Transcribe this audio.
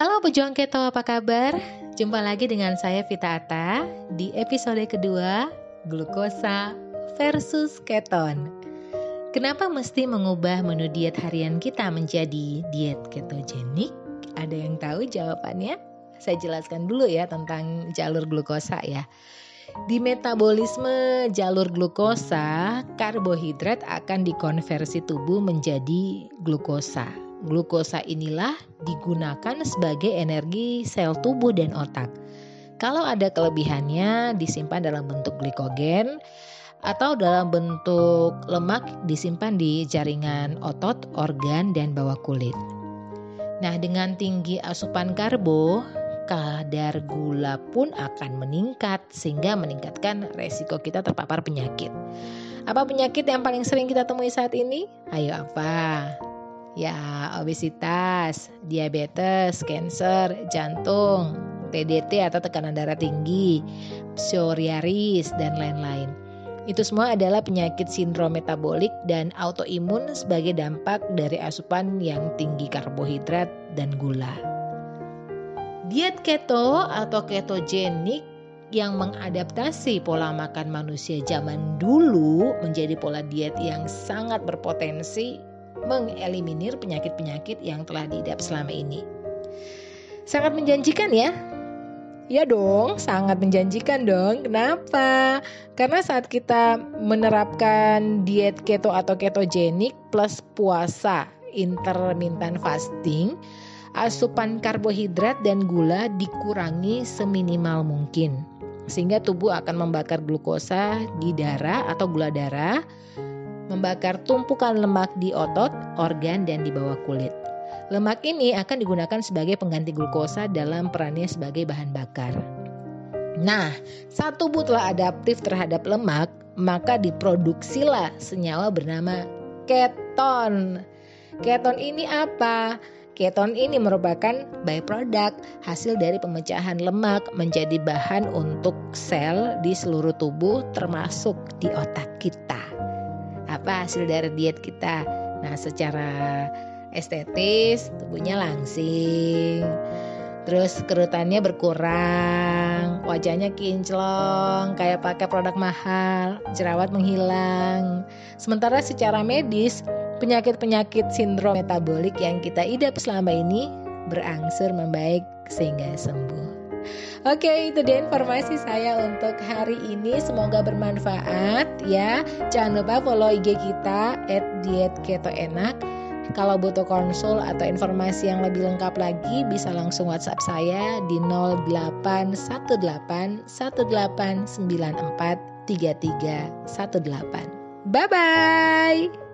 Halo pejuang keto, apa kabar? Jumpa lagi dengan saya Vita Ata di episode kedua Glukosa versus Keton. Kenapa mesti mengubah menu diet harian kita menjadi diet ketogenik? Ada yang tahu jawabannya? Saya jelaskan dulu ya tentang jalur glukosa ya. Di metabolisme jalur glukosa, karbohidrat akan dikonversi tubuh menjadi glukosa. Glukosa inilah digunakan sebagai energi sel tubuh dan otak. Kalau ada kelebihannya disimpan dalam bentuk glikogen atau dalam bentuk lemak disimpan di jaringan otot, organ, dan bawah kulit. Nah, dengan tinggi asupan karbo, kadar gula pun akan meningkat sehingga meningkatkan resiko kita terpapar penyakit. Apa penyakit yang paling sering kita temui saat ini? Ayo apa? Ya, obesitas, diabetes, cancer, jantung, TDT atau tekanan darah tinggi, psoriasis dan lain-lain. Itu semua adalah penyakit sindrom metabolik dan autoimun sebagai dampak dari asupan yang tinggi karbohidrat dan gula. Diet keto atau ketogenik yang mengadaptasi pola makan manusia zaman dulu menjadi pola diet yang sangat berpotensi mengeliminir penyakit-penyakit yang telah diidap selama ini. Sangat menjanjikan ya. Ya dong, sangat menjanjikan dong. Kenapa? Karena saat kita menerapkan diet keto atau ketogenik plus puasa intermittent fasting, asupan karbohidrat dan gula dikurangi seminimal mungkin sehingga tubuh akan membakar glukosa di darah atau gula darah, membakar tumpukan lemak di otot, organ dan di bawah kulit. Lemak ini akan digunakan sebagai pengganti glukosa dalam perannya sebagai bahan bakar. Nah, tubuh telah adaptif terhadap lemak, maka diproduksilah senyawa bernama keton. Keton ini apa? Keton ini merupakan byproduct hasil dari pemecahan lemak menjadi bahan untuk sel di seluruh tubuh termasuk di otak kita. Apa hasil dari diet kita? Nah, secara estetis tubuhnya langsing. Terus kerutannya berkurang, wajahnya kinclong, kayak pakai produk mahal, jerawat menghilang. Sementara secara medis, penyakit-penyakit sindrom metabolik yang kita idap selama ini berangsur membaik sehingga sembuh. Oke, itu dia informasi saya untuk hari ini. Semoga bermanfaat ya. Jangan lupa follow IG kita @diet_keto_enak. Kalau butuh konsul atau informasi yang lebih lengkap lagi bisa langsung WhatsApp saya di 081818943318. Bye bye.